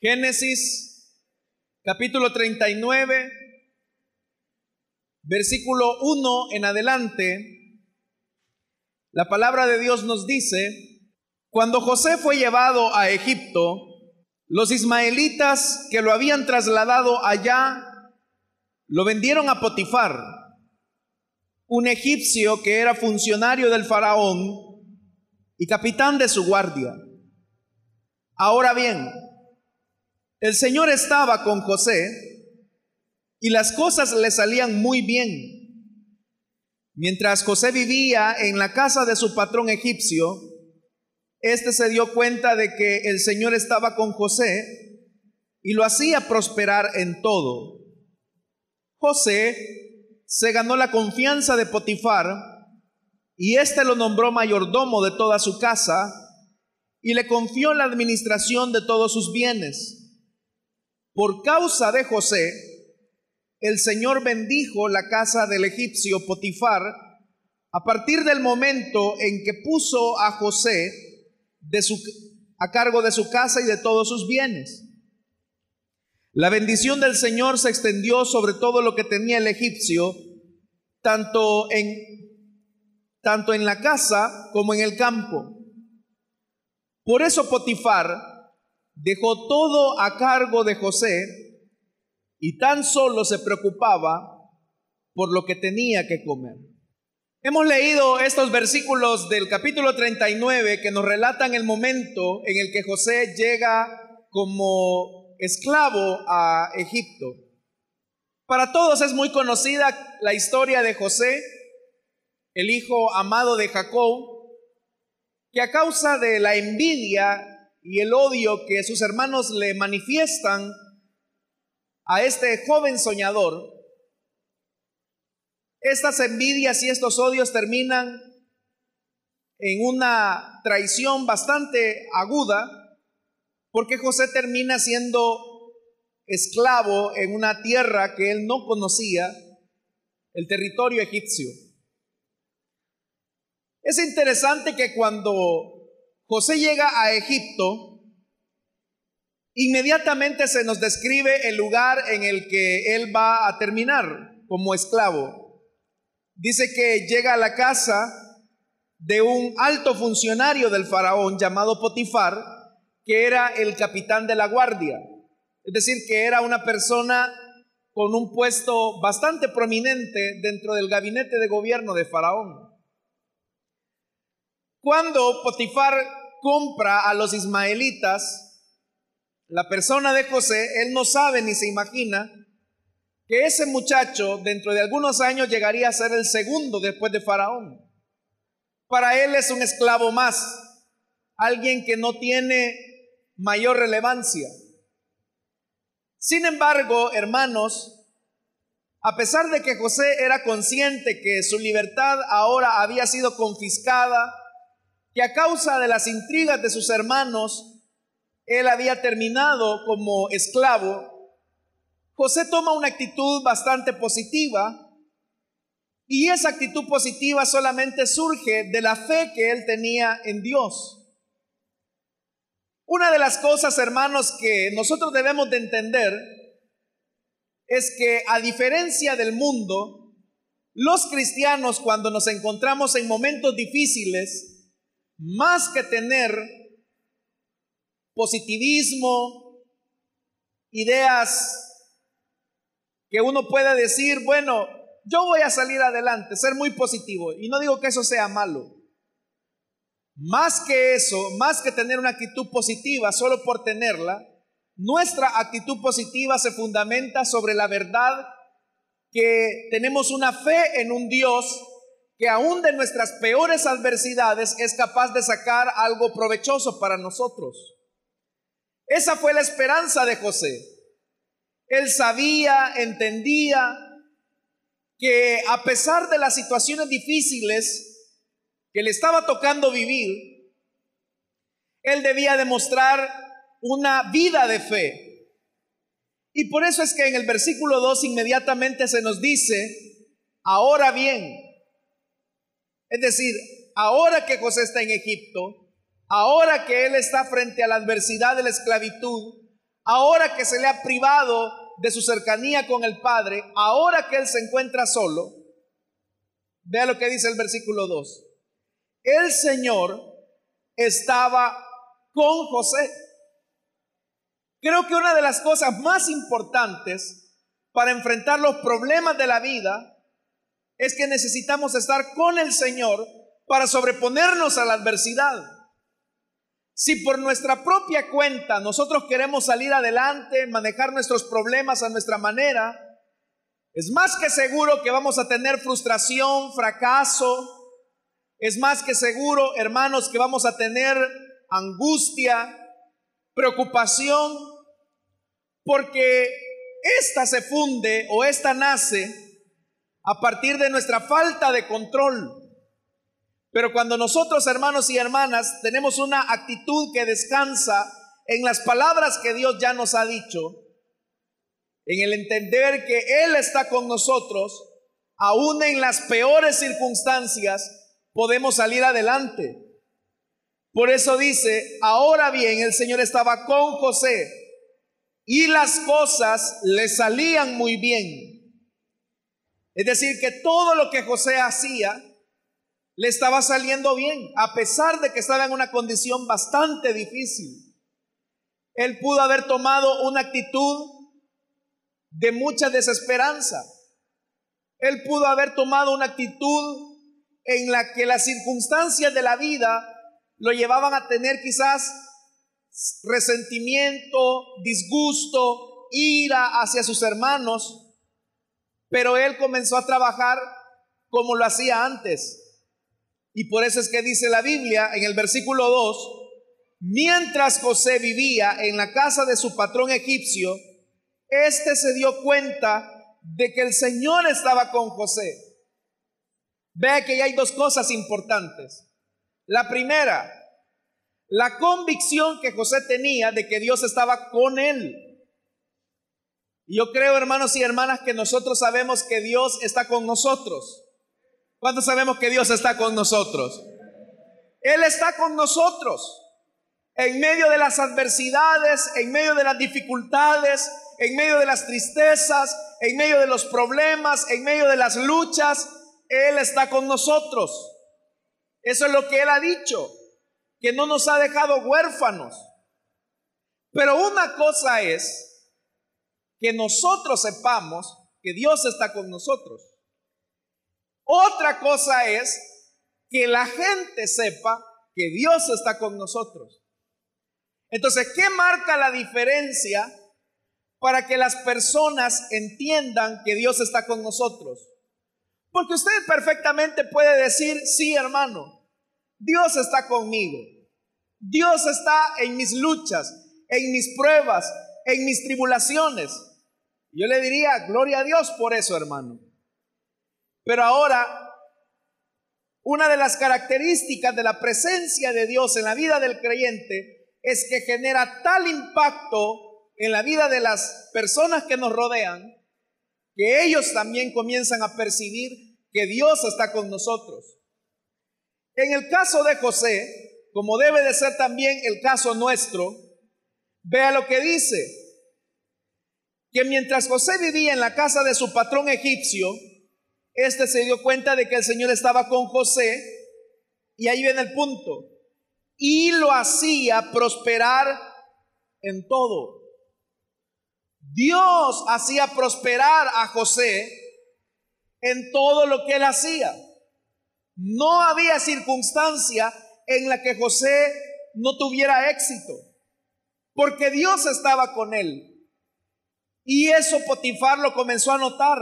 Génesis capítulo 39, versículo 1 en adelante, la palabra de Dios nos dice, cuando José fue llevado a Egipto, los ismaelitas que lo habían trasladado allá lo vendieron a Potifar, un egipcio que era funcionario del faraón y capitán de su guardia. Ahora bien, el Señor estaba con José y las cosas le salían muy bien. Mientras José vivía en la casa de su patrón egipcio, éste se dio cuenta de que el Señor estaba con José y lo hacía prosperar en todo. José se ganó la confianza de Potifar y éste lo nombró mayordomo de toda su casa y le confió la administración de todos sus bienes. Por causa de José, el Señor bendijo la casa del egipcio Potifar a partir del momento en que puso a José a cargo de su casa y de todos sus bienes. La bendición del Señor se extendió sobre todo lo que tenía el egipcio, tanto en, tanto en la casa como en el campo. Por eso Potifar dejó todo a cargo de José y tan solo se preocupaba por lo que tenía que comer. Hemos leído estos versículos del capítulo 39 que nos relatan el momento en el que José llega como esclavo a Egipto. Para todos es muy conocida la historia de José, el hijo amado de Jacob, que a causa de la envidia y el odio que sus hermanos le manifiestan a este joven soñador, estas envidias y estos odios terminan en una traición bastante aguda porque José termina siendo esclavo en una tierra que él no conocía, el territorio egipcio. Es interesante que cuando José llega a Egipto, inmediatamente se nos describe el lugar en el que él va a terminar como esclavo. Dice que llega a la casa de un alto funcionario del faraón llamado Potifar, que era el capitán de la guardia, es decir, que era una persona con un puesto bastante prominente dentro del gabinete de gobierno de Faraón. Cuando Potifar compra a los ismaelitas, la persona de José, él no sabe ni se imagina que ese muchacho dentro de algunos años llegaría a ser el segundo después de Faraón. Para él es un esclavo más, alguien que no tiene mayor relevancia. Sin embargo, hermanos, a pesar de que José era consciente que su libertad ahora había sido confiscada, que a causa de las intrigas de sus hermanos, él había terminado como esclavo, José toma una actitud bastante positiva y esa actitud positiva solamente surge de la fe que él tenía en Dios. Una de las cosas, hermanos, que nosotros debemos de entender es que a diferencia del mundo, los cristianos cuando nos encontramos en momentos difíciles, más que tener positivismo, ideas que uno pueda decir, bueno, yo voy a salir adelante, ser muy positivo. Y no digo que eso sea malo. Más que eso, más que tener una actitud positiva solo por tenerla, nuestra actitud positiva se fundamenta sobre la verdad que tenemos una fe en un Dios que aún de nuestras peores adversidades es capaz de sacar algo provechoso para nosotros. Esa fue la esperanza de José. Él sabía, entendía que a pesar de las situaciones difíciles, que le estaba tocando vivir, él debía demostrar una vida de fe. Y por eso es que en el versículo 2 inmediatamente se nos dice, ahora bien, es decir, ahora que José está en Egipto, ahora que él está frente a la adversidad de la esclavitud, ahora que se le ha privado de su cercanía con el Padre, ahora que él se encuentra solo, vea lo que dice el versículo 2. El Señor estaba con José. Creo que una de las cosas más importantes para enfrentar los problemas de la vida es que necesitamos estar con el Señor para sobreponernos a la adversidad. Si por nuestra propia cuenta nosotros queremos salir adelante, manejar nuestros problemas a nuestra manera, es más que seguro que vamos a tener frustración, fracaso. Es más que seguro, hermanos, que vamos a tener angustia, preocupación, porque esta se funde o esta nace a partir de nuestra falta de control. Pero cuando nosotros, hermanos y hermanas, tenemos una actitud que descansa en las palabras que Dios ya nos ha dicho, en el entender que Él está con nosotros, aún en las peores circunstancias, podemos salir adelante. Por eso dice, ahora bien, el Señor estaba con José y las cosas le salían muy bien. Es decir, que todo lo que José hacía, le estaba saliendo bien, a pesar de que estaba en una condición bastante difícil. Él pudo haber tomado una actitud de mucha desesperanza. Él pudo haber tomado una actitud en la que las circunstancias de la vida lo llevaban a tener quizás resentimiento, disgusto, ira hacia sus hermanos, pero él comenzó a trabajar como lo hacía antes, y por eso es que dice la Biblia en el versículo 2, mientras José vivía en la casa de su patrón egipcio, éste se dio cuenta de que el Señor estaba con José. Vea que hay dos cosas importantes. La primera, la convicción que José tenía de que Dios estaba con él. Y yo creo, hermanos y hermanas, que nosotros sabemos que Dios está con nosotros. ¿Cuántos sabemos que Dios está con nosotros? Él está con nosotros. En medio de las adversidades, en medio de las dificultades, en medio de las tristezas, en medio de los problemas, en medio de las luchas, Él está con nosotros. Eso es lo que Él ha dicho, que no nos ha dejado huérfanos. Pero una cosa es que nosotros sepamos que Dios está con nosotros. Otra cosa es que la gente sepa que Dios está con nosotros. Entonces, ¿qué marca la diferencia para que las personas entiendan que Dios está con nosotros? Porque usted perfectamente puede decir, sí hermano, Dios está conmigo. Dios está en mis luchas, en mis pruebas, en mis tribulaciones. Yo le diría, gloria a Dios por eso, hermano. Pero ahora, una de las características de la presencia de Dios en la vida del creyente es que genera tal impacto en la vida de las personas que nos rodean que ellos también comienzan a percibir que Dios está con nosotros. En el caso de José, como debe de ser también el caso nuestro, vea lo que dice, que mientras José vivía en la casa de su patrón egipcio, este se dio cuenta de que el Señor estaba con José y ahí viene el punto. Y lo hacía prosperar en todo. Dios hacía prosperar a José en todo lo que él hacía. No había circunstancia en la que José no tuviera éxito, porque Dios estaba con él. Y eso Potifar lo comenzó a notar.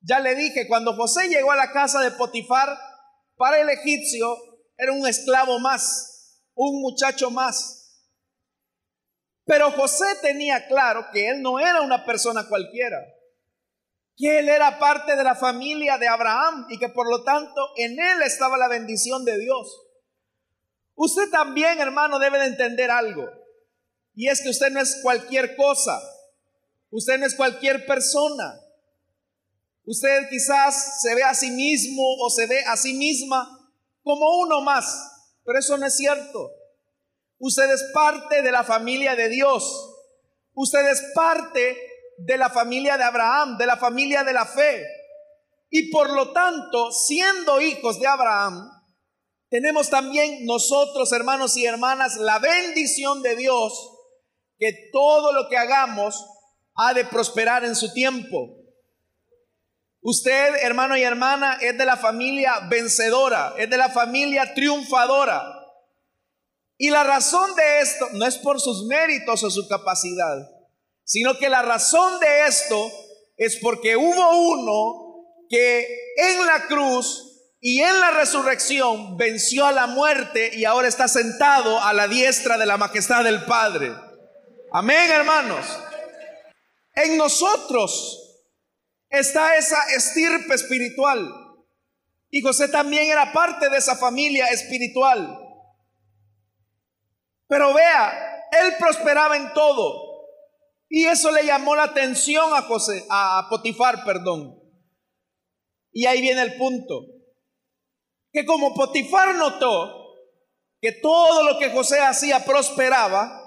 Ya le dije, cuando José llegó a la casa de Potifar, para el egipcio era un esclavo más, un muchacho más. Pero José tenía claro que él no era una persona cualquiera, que él era parte de la familia de Abraham y que por lo tanto en él estaba la bendición de Dios. Usted también, hermano, debe de entender algo. Y es que usted no es cualquier cosa. Usted no es cualquier persona. Usted quizás se ve a sí mismo o se ve a sí misma como uno más, pero eso no es cierto. Usted es parte de la familia de Dios. Usted es parte de la familia de Abraham, de la familia de la fe. Y por lo tanto, siendo hijos de Abraham, tenemos también nosotros, hermanos y hermanas, la bendición de Dios, que todo lo que hagamos ha de prosperar en su tiempo. Usted, hermano y hermana, es de la familia vencedora, es de la familia triunfadora. Y la razón de esto no es por sus méritos o su capacidad, sino que la razón de esto es porque hubo uno que en la cruz y en la resurrección venció a la muerte y ahora está sentado a la diestra de la majestad del Padre. Amén, hermanos. En nosotros está esa estirpe espiritual. Y José también era parte de esa familia espiritual. Pero vea, él prosperaba en todo. Y eso le llamó la atención a José, a Potifar, perdón. Y ahí viene el punto. Que como Potifar notó que todo lo que José hacía prosperaba,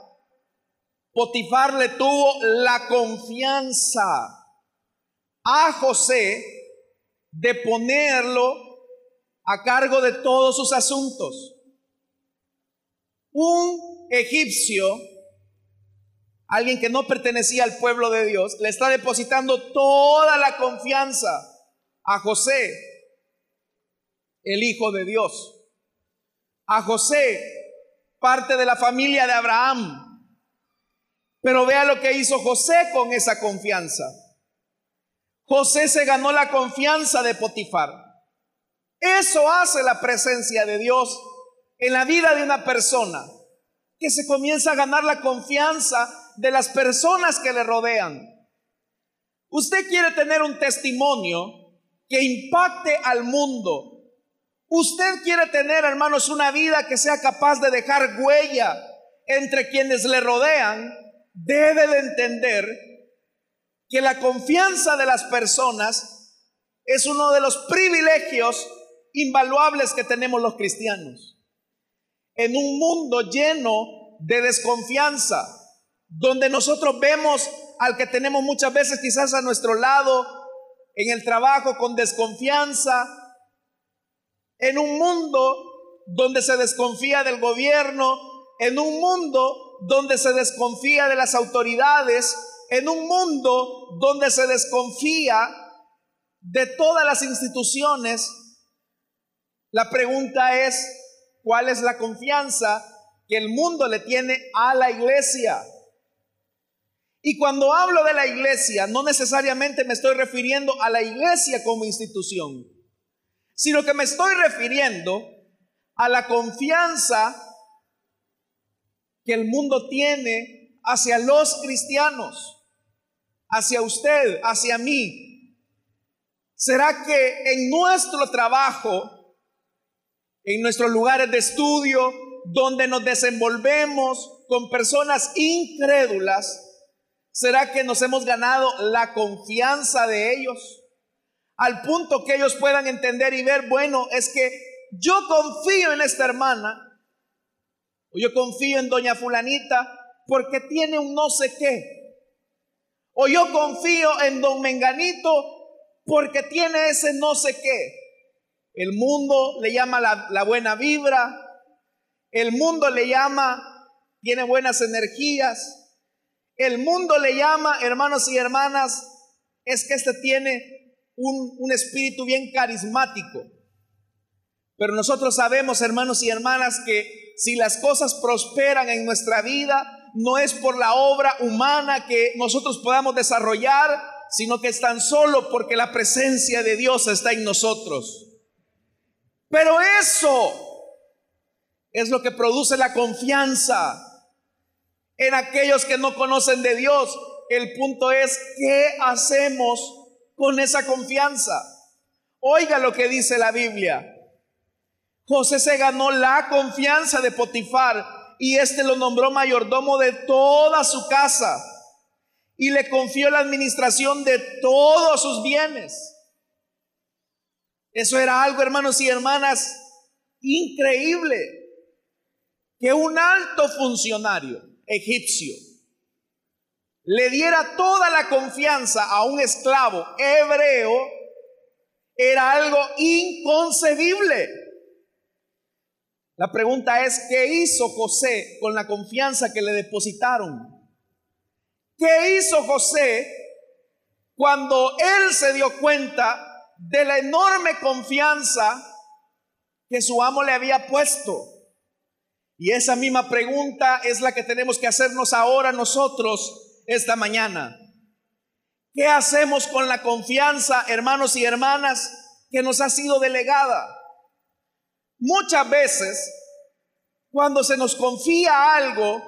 Potifar le tuvo la confianza a José de ponerlo a cargo de todos sus asuntos. Un egipcio, alguien que no pertenecía al pueblo de Dios, le está depositando toda la confianza a José, el Hijo de Dios. A José, parte de la familia de Abraham, pero vea lo que hizo José con esa confianza. José se ganó la confianza de Potifar. Eso hace la presencia de Dios en la vida de una persona, que se comienza a ganar la confianza de las personas que le rodean. Usted quiere tener un testimonio que impacte al mundo. Usted quiere tener, hermanos, una vida que sea capaz de dejar huella entre quienes le rodean debe de entender que la confianza de las personas es uno de los privilegios invaluables que tenemos los cristianos. En un mundo lleno de desconfianza, donde nosotros vemos al que tenemos muchas veces quizás a nuestro lado en el trabajo con desconfianza, en un mundo donde se desconfía del gobierno, en un mundo donde se desconfía de las autoridades, en un mundo donde se desconfía de todas las instituciones, la pregunta es, ¿cuál es la confianza que el mundo le tiene a la iglesia? Y cuando hablo de la iglesia, no necesariamente me estoy refiriendo a la iglesia como institución, sino que me estoy refiriendo a la confianza que el mundo tiene hacia los cristianos, hacia usted, hacia mí? ¿Será que en nuestro trabajo, en nuestros lugares de estudio, donde nos desenvolvemos con personas incrédulas, ¿será que nos hemos ganado la confianza de ellos? Al punto que ellos puedan entender y ver, bueno, es que yo confío en esta hermana o yo confío en doña fulanita porque tiene un no sé qué. O yo confío en don Menganito porque tiene ese no sé qué. El mundo le llama la, buena vibra. El mundo le llama, tiene buenas energías. El mundo le llama, hermanos y hermanas, es que este tiene un, un espíritu bien carismático. Pero nosotros sabemos, hermanos y hermanas, que si las cosas prosperan en nuestra vida, no es por la obra humana que nosotros podamos desarrollar, sino que es tan solo porque la presencia de Dios está en nosotros. Pero eso es lo que produce la confianza en aquellos que no conocen de Dios. El punto es, ¿qué hacemos con esa confianza? Oiga lo que dice la Biblia. José se ganó la confianza de Potifar y éste lo nombró mayordomo de toda su casa y le confió la administración de todos sus bienes. Eso era algo, hermanos y hermanas, increíble. Que un alto funcionario egipcio le diera toda la confianza a un esclavo hebreo era algo inconcebible. La pregunta es, ¿qué hizo José con la confianza que le depositaron? ¿Qué hizo José cuando él se dio cuenta de la enorme confianza que su amo le había puesto? Y esa misma pregunta es la que tenemos que hacernos ahora nosotros esta mañana. ¿Qué hacemos con la confianza, hermanos y hermanas, que nos ha sido delegada? Muchas veces, cuando se nos confía algo,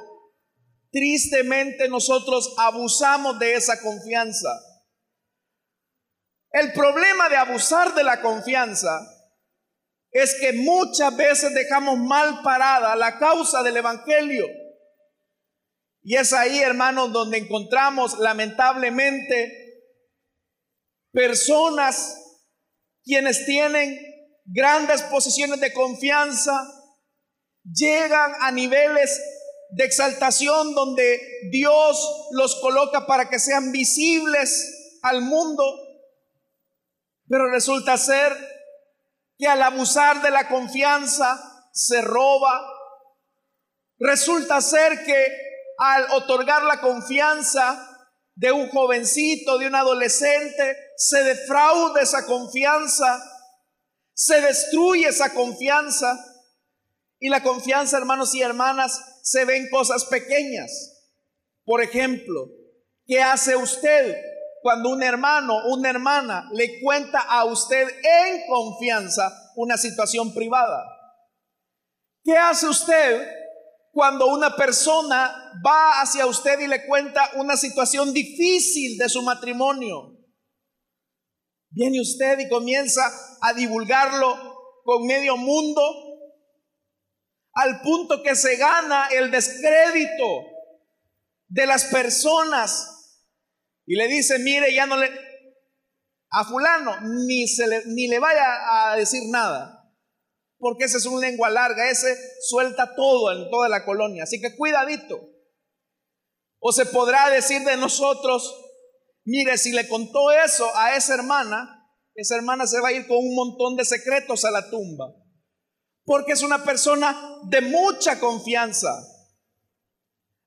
tristemente nosotros abusamos de esa confianza. El problema de abusar de la confianza es que muchas veces dejamos mal parada la causa del Evangelio. Y es ahí, hermanos, donde encontramos lamentablemente personas quienes tienen grandes posiciones de confianza, llegan a niveles de exaltación donde Dios los coloca para que sean visibles al mundo, pero resulta ser que al abusar de la confianza se roba, resulta ser que al otorgar la confianza de un jovencito, de un adolescente, se defrauda esa confianza, se destruye esa confianza. Y la confianza, hermanos y hermanas, se ve en cosas pequeñas. Por ejemplo, ¿qué hace usted cuando un hermano, una hermana le cuenta a usted en confianza una situación privada? ¿Qué hace usted cuando una persona va hacia usted y le cuenta una situación difícil de su matrimonio. Viene usted y comienza a divulgarlo con medio mundo al punto que se gana el descrédito de las personas y le dice, mire, ya no le, a fulano ni, se le, ni le vaya a decir nada porque ese es un lengua larga, ese suelta todo en toda la colonia. Así que cuidadito. O se podrá decir de nosotros, mire, si le contó eso a esa hermana, esa hermana se va a ir con un montón de secretos a la tumba. Porque es una persona de mucha confianza.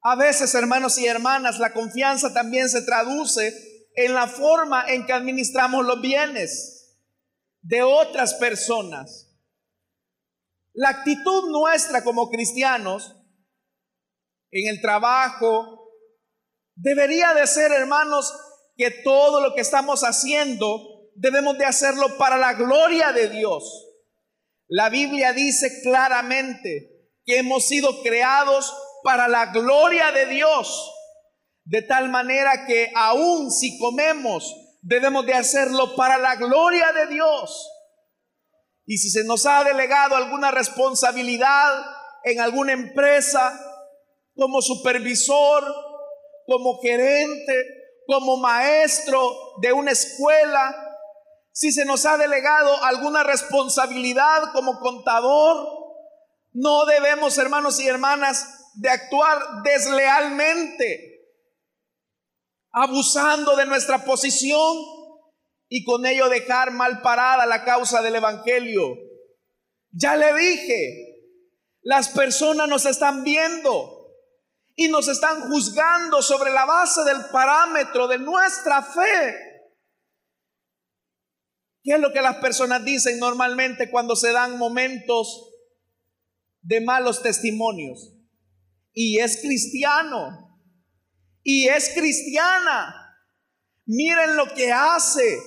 A veces, hermanos y hermanas, la confianza también se traduce en la forma en que administramos los bienes de otras personas. La actitud nuestra como cristianos en el trabajo debería de ser, hermanos, que todo lo que estamos haciendo debemos de hacerlo para la gloria de Dios. La Biblia dice claramente que hemos sido creados para la gloria de Dios, de tal manera que aun si comemos, debemos de hacerlo para la gloria de Dios. Y si se nos ha delegado alguna responsabilidad en alguna empresa, como supervisor, como gerente, como maestro de una escuela, si se nos ha delegado alguna responsabilidad como contador, no debemos, hermanos y hermanas, de actuar deslealmente, abusando de nuestra posición y con ello dejar mal parada la causa del Evangelio. Ya le dije, las personas nos están viendo y nos están juzgando sobre la base del parámetro de nuestra fe. ¿Qué es lo que las personas dicen normalmente cuando se dan momentos de malos testimonios? Y es cristiano. Y es cristiana. Miren lo que hace.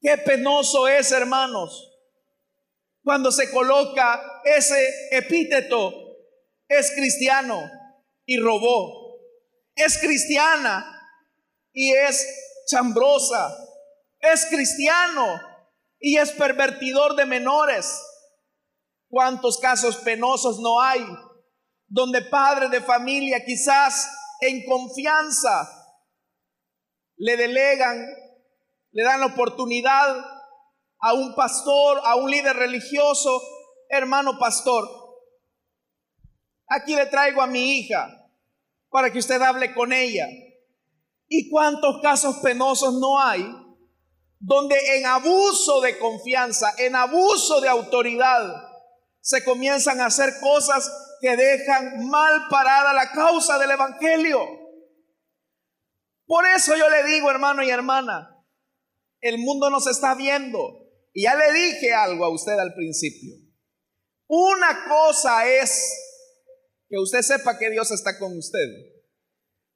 Qué penoso es, hermanos, cuando se coloca ese epíteto, es cristiano y robó, es cristiana y es chambrosa, es cristiano y es pervertidor de menores. ¿Cuántos casos penosos no hay donde padres de familia quizás en confianza le delegan le dan la oportunidad a un pastor, a un líder religioso, hermano pastor, aquí le traigo a mi hija para que usted hable con ella. ¿Y cuántos casos penosos no hay donde en abuso de confianza, en abuso de autoridad, se comienzan a hacer cosas que dejan mal parada la causa del Evangelio? Por eso yo le digo, hermano y hermana, el mundo nos está viendo. Y ya le dije algo a usted al principio. Una cosa es que usted sepa que Dios está con usted.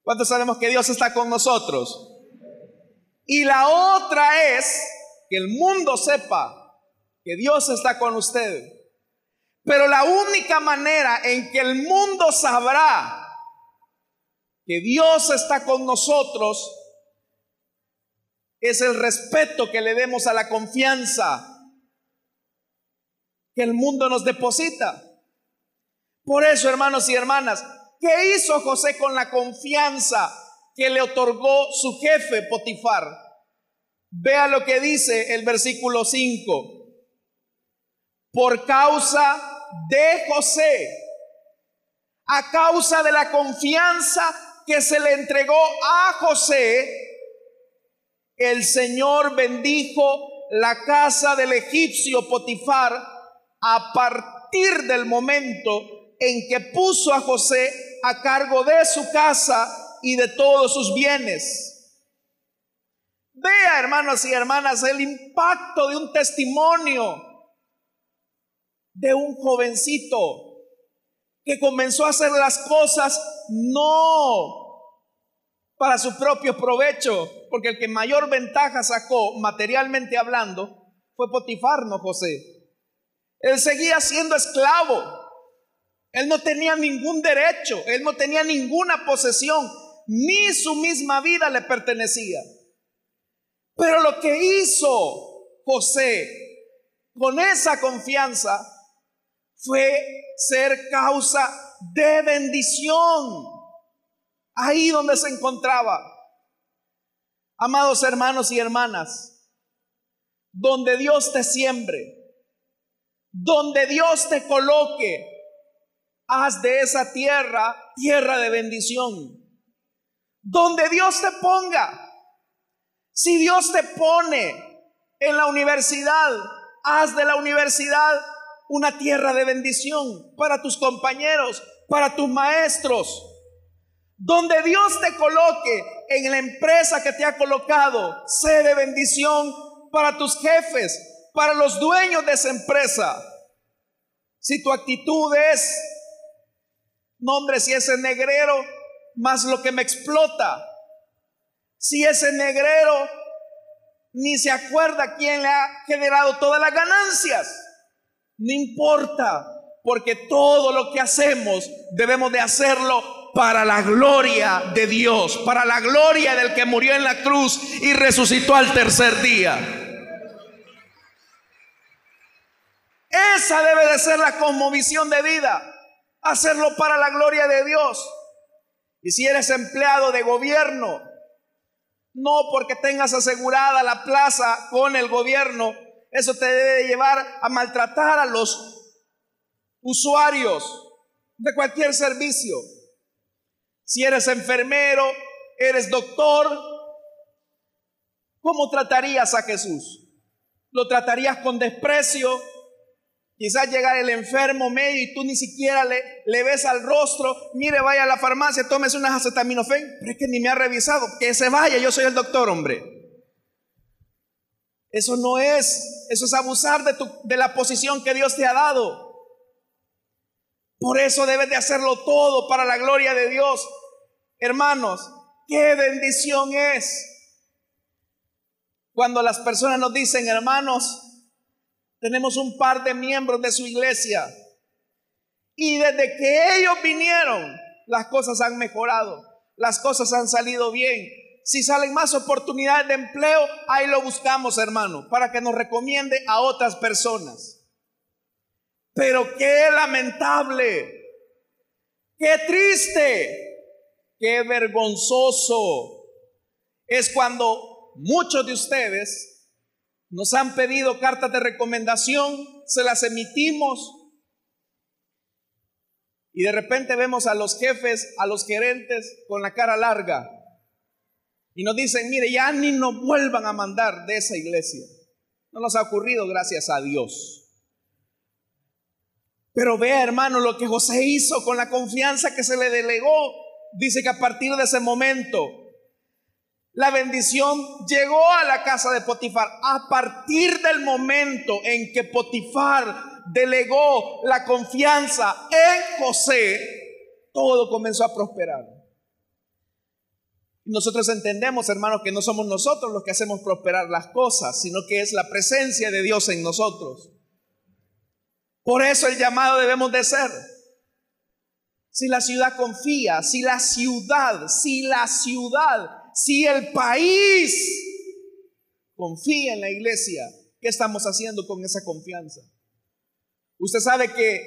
¿Cuántos sabemos que Dios está con nosotros? Y la otra es que el mundo sepa que Dios está con usted. Pero la única manera en que el mundo sabrá que Dios está con nosotros es el respeto que le demos a la confianza que el mundo nos deposita. Por eso, hermanos y hermanas, ¿qué hizo José con la confianza que le otorgó su jefe Potifar? Vea lo que dice el versículo 5. Por causa de José, a causa de la confianza que se le entregó a José, el Señor bendijo la casa del egipcio Potifar a partir del momento en que puso a José a cargo de su casa y de todos sus bienes. Vea, hermanos y hermanas, el impacto de un testimonio de un jovencito que comenzó a hacer las cosas no para su propio provecho, porque el que mayor ventaja sacó materialmente hablando fue Potifar, no José. Él seguía siendo esclavo, él no tenía ningún derecho, él no tenía ninguna posesión, ni su misma vida le pertenecía. Pero lo que hizo José con esa confianza fue ser causa de bendición. Ahí donde se encontraba. Amados hermanos y hermanas, donde Dios te siembre, donde Dios te coloque, haz de esa tierra tierra de bendición. Donde Dios te ponga. Si Dios te pone en la universidad, haz de la universidad una tierra de bendición para tus compañeros, para tus maestros. Donde Dios te coloque en la empresa que te ha colocado, sé de bendición para tus jefes, para los dueños de esa empresa. Si tu actitud es no, hombre, si ese negrero, más lo que me explota. Si ese negrero ni se acuerda quién le ha generado todas las ganancias. No importa, porque todo lo que hacemos debemos de hacerlo para la gloria de Dios, para la gloria del que murió en la cruz y resucitó al tercer día. Esa debe de ser la conmovisión de vida hacerlo para la gloria de Dios. Y si eres empleado de gobierno, no porque tengas asegurada la plaza con el gobierno, eso te debe llevar a maltratar a los usuarios de cualquier servicio. Si eres enfermero, eres doctor, ¿cómo tratarías a Jesús? ¿Lo tratarías con desprecio? Quizás llega el enfermo medio y tú ni siquiera le, le ves al rostro. Mire, vaya a la farmacia, tómese unas acetaminofén. Pero es que ni me ha revisado. Que se vaya, yo soy el doctor, hombre. Eso no es, eso es abusar de, de la posición que Dios te ha dado. Por eso debes de hacerlo todo para la gloria de Dios. Hermanos, qué bendición es cuando las personas nos dicen, hermanos, tenemos un par de miembros de su iglesia. Y desde que ellos vinieron, las cosas han mejorado, las cosas han salido bien. Si salen más oportunidades de empleo, ahí lo buscamos, hermano, para que nos recomiende a otras personas. Pero qué lamentable, qué triste, qué vergonzoso es cuando muchos de ustedes nos han pedido cartas de recomendación, se las emitimos Y de repente vemos a los jefes, a los gerentes con la cara larga. Y nos dicen, mire, ya ni nos vuelvan a mandar de esa iglesia. No nos ha ocurrido, gracias a Dios. Pero vea, hermano, lo que José hizo con la confianza que se le delegó. Dice que a partir de ese momento, la bendición llegó a la casa de Potifar. A partir del momento en que Potifar delegó la confianza en José, todo comenzó a prosperar. Nosotros entendemos, hermanos, que no somos nosotros los que hacemos prosperar las cosas, sino que es la presencia de Dios en nosotros. Por eso el llamado debemos de ser. Si la ciudad confía, si la ciudad, si la ciudad, si el país confía en la iglesia, ¿qué estamos haciendo con esa confianza? Usted sabe que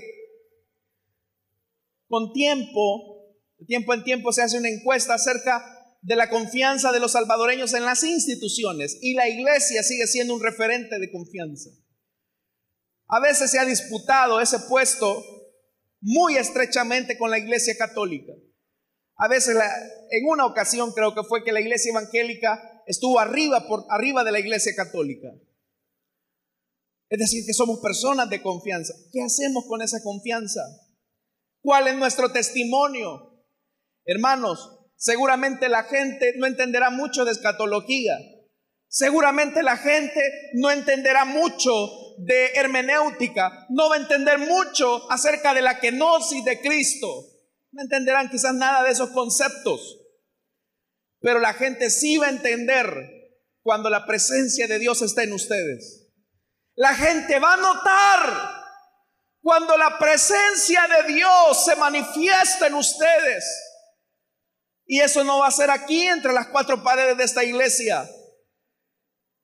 con tiempo, de tiempo en tiempo se hace una encuesta acerca de la confianza de los salvadoreños en las instituciones y la iglesia sigue siendo un referente de confianza. A veces se ha disputado ese puesto muy estrechamente con la iglesia católica. A veces, en una ocasión creo que fue que la iglesia evangélica estuvo arriba, por arriba de la iglesia católica. Es decir, que somos personas de confianza. ¿Qué hacemos con esa confianza? ¿Cuál es nuestro testimonio? Hermanos, seguramente la gente no entenderá mucho de escatología. Seguramente la gente no entenderá mucho de hermenéutica, no va a entender mucho acerca de la kenosis de Cristo. No entenderán quizás nada de esos conceptos. Pero la gente sí va a entender cuando la presencia de Dios está en ustedes. La gente va a notar cuando la presencia de Dios se manifiesta en ustedes. Y eso no va a ser aquí entre las cuatro paredes de esta iglesia.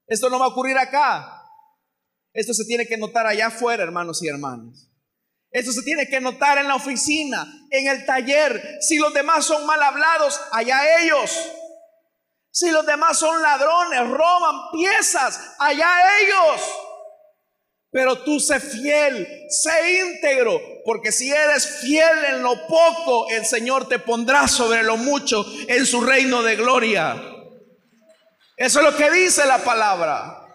Esto no va a ocurrir acá. Esto se tiene que notar allá afuera, hermanos y hermanas. Esto se tiene que notar en la oficina, en el taller. Si los demás son mal hablados, allá ellos. Si los demás son ladrones, roban piezas, allá ellos. Pero tú sé fiel, sé íntegro, porque si eres fiel en lo poco, el Señor te pondrá sobre lo mucho en su reino de gloria. Eso es lo que dice la palabra.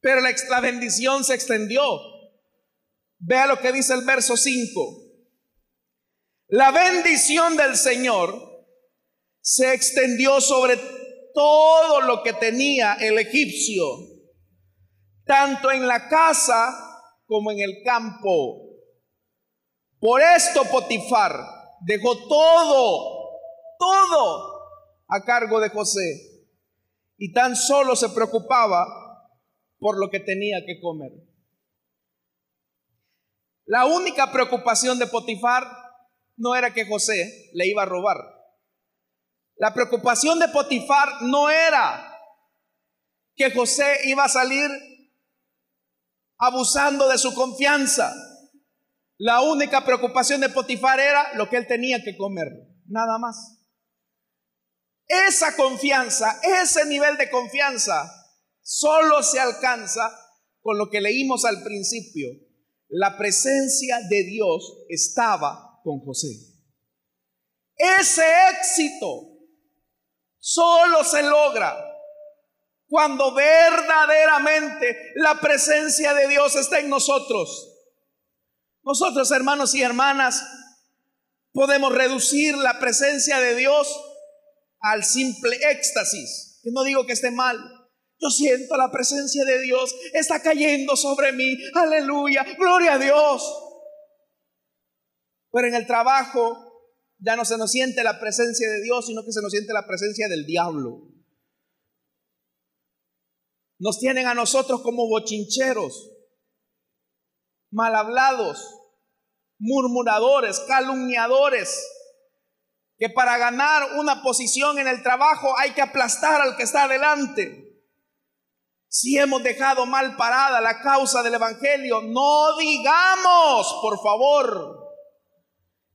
Pero la, la bendición se extendió. Vea lo que dice el verso 5. La bendición del Señor se extendió sobre todo lo que tenía el egipcio, tanto en la casa como en el campo. Por esto Potifar dejó todo, todo a cargo de José y tan solo se preocupaba por lo que tenía que comer. La única preocupación de Potifar no era que José le iba a robar. La preocupación de Potifar no era que José iba a salir abusando de su confianza. La única preocupación de Potifar era lo que él tenía que comer, nada más. Esa confianza, ese nivel de confianza, solo se alcanza con lo que leímos al principio. La presencia de Dios estaba con José. Ese éxito Solo se logra cuando verdaderamente la presencia de Dios está en nosotros. Nosotros, hermanos y hermanas, podemos reducir la presencia de Dios al simple éxtasis. Que no digo que esté mal. Yo siento la presencia de Dios, está cayendo sobre mí. Aleluya, gloria a Dios. Pero en el trabajo ya no se nos siente la presencia de Dios, sino que se nos siente la presencia del diablo. Nos tienen a nosotros como bochincheros, mal hablados, murmuradores, calumniadores, que para ganar una posición en el trabajo hay que aplastar al que está adelante. Si hemos dejado mal parada la causa del Evangelio, no digamos, por favor,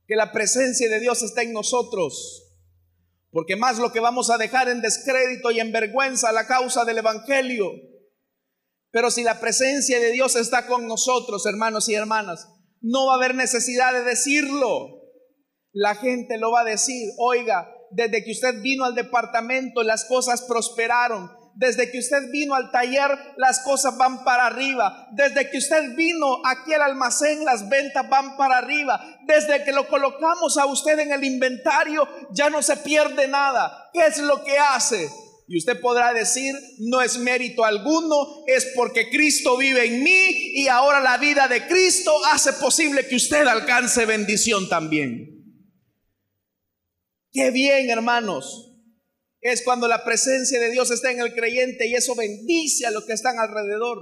que la presencia de Dios está en nosotros. Porque más lo que vamos a dejar en descrédito y en vergüenza la causa del Evangelio. Pero si la presencia de Dios está con nosotros, hermanos y hermanas, no va a haber necesidad de decirlo. La gente lo va a decir. Oiga, desde que usted vino al departamento las cosas prosperaron. Desde que usted vino al taller las cosas van para arriba. Desde que usted vino aquí al almacén las ventas van para arriba. Desde que lo colocamos a usted en el inventario ya no se pierde nada. ¿Qué es lo que hace? Y usted podrá decir, no es mérito alguno, es porque Cristo vive en mí y ahora la vida de Cristo hace posible que usted alcance bendición también. Qué bien, hermanos. Es cuando la presencia de Dios está en el creyente y eso bendice a los que están alrededor.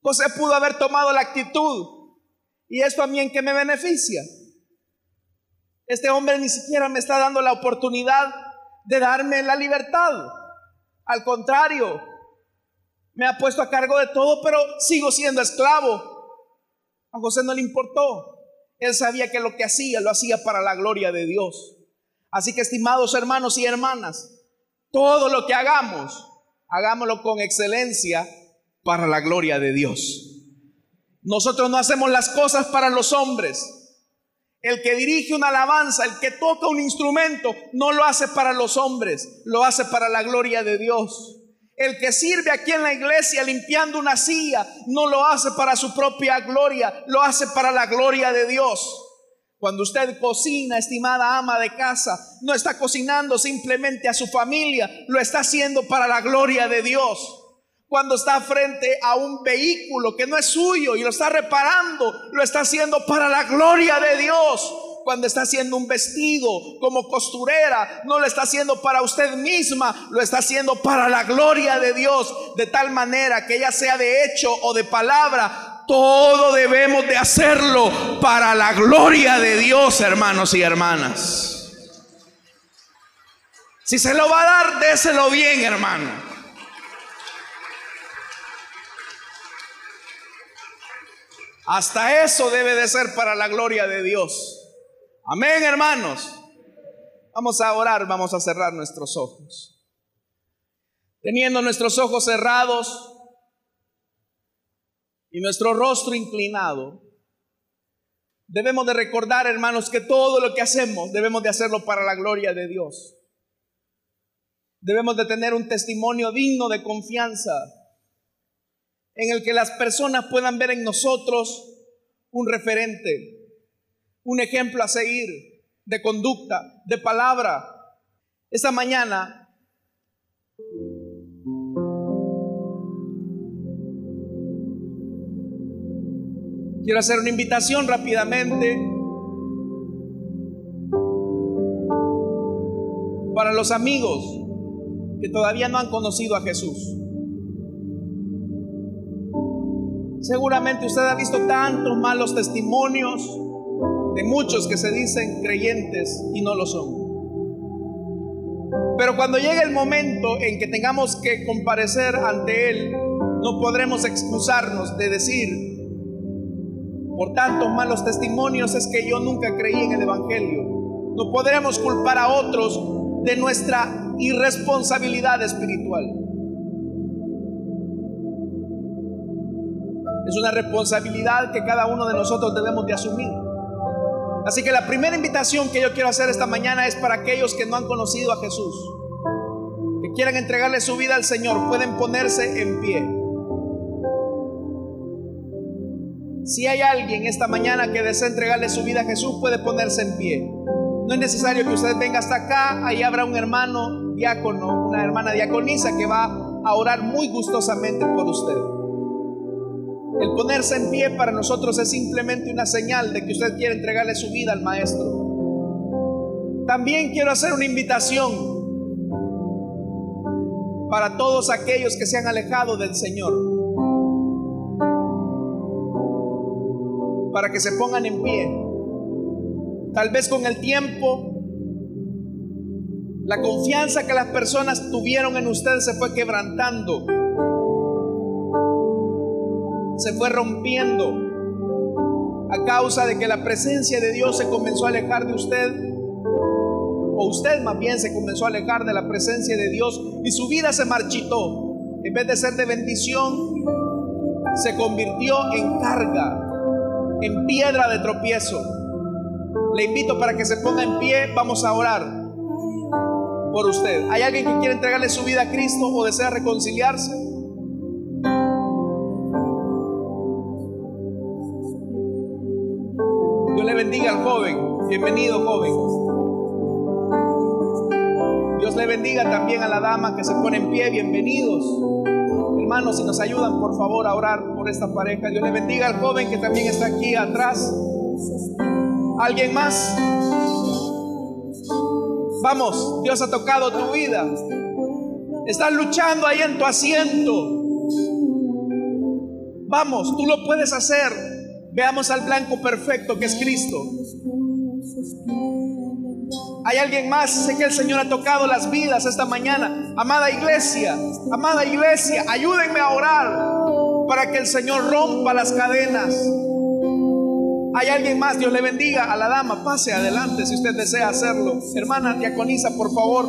José pudo haber tomado la actitud. ¿Y esto a mí en qué me beneficia? Este hombre ni siquiera me está dando la oportunidad de darme la libertad. Al contrario, me ha puesto a cargo de todo, pero sigo siendo esclavo. A José no le importó. Él sabía que lo que hacía lo hacía para la gloria de Dios. Así que, estimados hermanos y hermanas, todo lo que hagamos, hagámoslo con excelencia para la gloria de Dios. Nosotros no hacemos las cosas para los hombres, el que dirige una alabanza, el que toca un instrumento, no lo hace para los hombres, lo hace para la gloria de Dios. El que sirve aquí en la iglesia limpiando una silla, no lo hace para su propia gloria, lo hace para la gloria de Dios. Cuando usted cocina, estimada ama de casa, no está cocinando simplemente a su familia, lo está haciendo para la gloria de Dios cuando está frente a un vehículo que no es suyo y lo está reparando, lo está haciendo para la gloria de Dios. Cuando está haciendo un vestido como costurera, no lo está haciendo para usted misma, lo está haciendo para la gloria de Dios, de tal manera que ya sea de hecho o de palabra, todo debemos de hacerlo para la gloria de Dios, hermanos y hermanas. Si se lo va a dar, déselo bien, hermano. Hasta eso debe de ser para la gloria de Dios. Amén, hermanos. Vamos a orar, vamos a cerrar nuestros ojos. Teniendo nuestros ojos cerrados y nuestro rostro inclinado, debemos de recordar, hermanos, que todo lo que hacemos debemos de hacerlo para la gloria de Dios. Debemos de tener un testimonio digno de confianza en el que las personas puedan ver en nosotros un referente, un ejemplo a seguir de conducta, de palabra. Esta mañana quiero hacer una invitación rápidamente para los amigos que todavía no han conocido a Jesús. Seguramente usted ha visto tantos malos testimonios de muchos que se dicen creyentes y no lo son. Pero cuando llegue el momento en que tengamos que comparecer ante Él, no podremos excusarnos de decir, por tantos malos testimonios es que yo nunca creí en el Evangelio. No podremos culpar a otros de nuestra irresponsabilidad espiritual. Es una responsabilidad que cada uno de nosotros debemos de asumir. Así que la primera invitación que yo quiero hacer esta mañana es para aquellos que no han conocido a Jesús, que quieran entregarle su vida al Señor, pueden ponerse en pie. Si hay alguien esta mañana que desea entregarle su vida a Jesús, puede ponerse en pie. No es necesario que usted venga hasta acá, ahí habrá un hermano diácono, una hermana diaconisa que va a orar muy gustosamente por usted. El ponerse en pie para nosotros es simplemente una señal de que usted quiere entregarle su vida al Maestro. También quiero hacer una invitación para todos aquellos que se han alejado del Señor. Para que se pongan en pie. Tal vez con el tiempo la confianza que las personas tuvieron en usted se fue quebrantando se fue rompiendo a causa de que la presencia de Dios se comenzó a alejar de usted, o usted más bien se comenzó a alejar de la presencia de Dios y su vida se marchitó. en vez de ser de bendición, se convirtió en carga, en piedra de tropiezo. Le invito para que se ponga en pie, vamos a orar por usted. ¿Hay alguien que quiere entregarle su vida a Cristo o desea reconciliarse? Dios le bendiga al joven. Bienvenido, joven. Dios le bendiga también a la dama que se pone en pie. Bienvenidos. Hermanos, si nos ayudan, por favor, a orar por esta pareja. Dios le bendiga al joven que también está aquí atrás. ¿Alguien más? Vamos, Dios ha tocado tu vida. Estás luchando ahí en tu asiento. Vamos, tú lo puedes hacer. Veamos al blanco perfecto que es Cristo. Hay alguien más, sé que el Señor ha tocado las vidas esta mañana. Amada iglesia, amada iglesia, ayúdenme a orar para que el Señor rompa las cadenas. Hay alguien más, Dios le bendiga a la dama, pase adelante si usted desea hacerlo. Hermana diaconisa, por favor,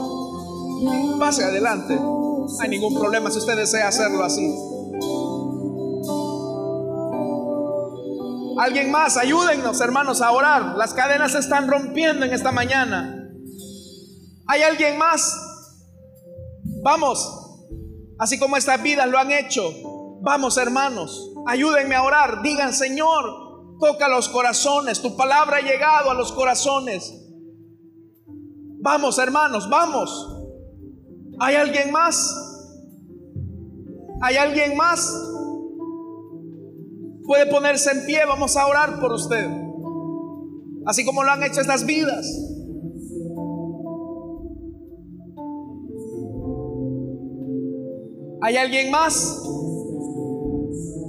pase adelante. No hay ningún problema si usted desea hacerlo así. Alguien más, ayúdennos hermanos a orar. Las cadenas se están rompiendo en esta mañana. ¿Hay alguien más? Vamos, así como estas vidas lo han hecho. Vamos hermanos, ayúdenme a orar. Digan, Señor, toca los corazones. Tu palabra ha llegado a los corazones. Vamos hermanos, vamos. ¿Hay alguien más? ¿Hay alguien más? Puede ponerse en pie, vamos a orar por usted. Así como lo han hecho estas vidas. ¿Hay alguien más?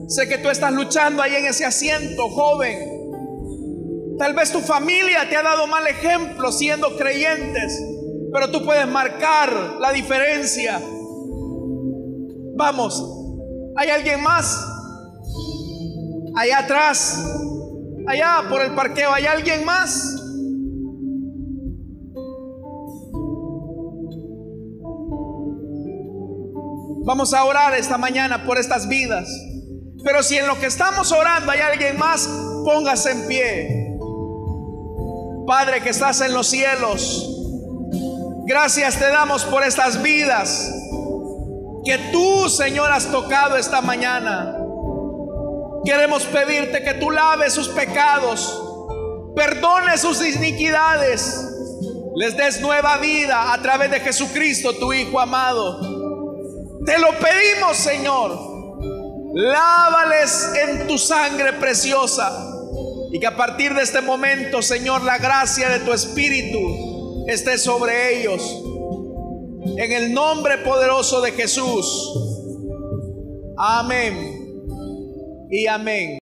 Sé que tú estás luchando ahí en ese asiento, joven. Tal vez tu familia te ha dado mal ejemplo siendo creyentes, pero tú puedes marcar la diferencia. Vamos, ¿hay alguien más? Allá atrás, allá por el parqueo, ¿hay alguien más? Vamos a orar esta mañana por estas vidas. Pero si en lo que estamos orando hay alguien más, póngase en pie. Padre que estás en los cielos, gracias te damos por estas vidas que tú, Señor, has tocado esta mañana. Queremos pedirte que tú laves sus pecados, perdone sus iniquidades, les des nueva vida a través de Jesucristo, tu Hijo amado. Te lo pedimos, Señor. Lávales en tu sangre preciosa. Y que a partir de este momento, Señor, la gracia de tu Espíritu esté sobre ellos. En el nombre poderoso de Jesús. Amén. Y amén.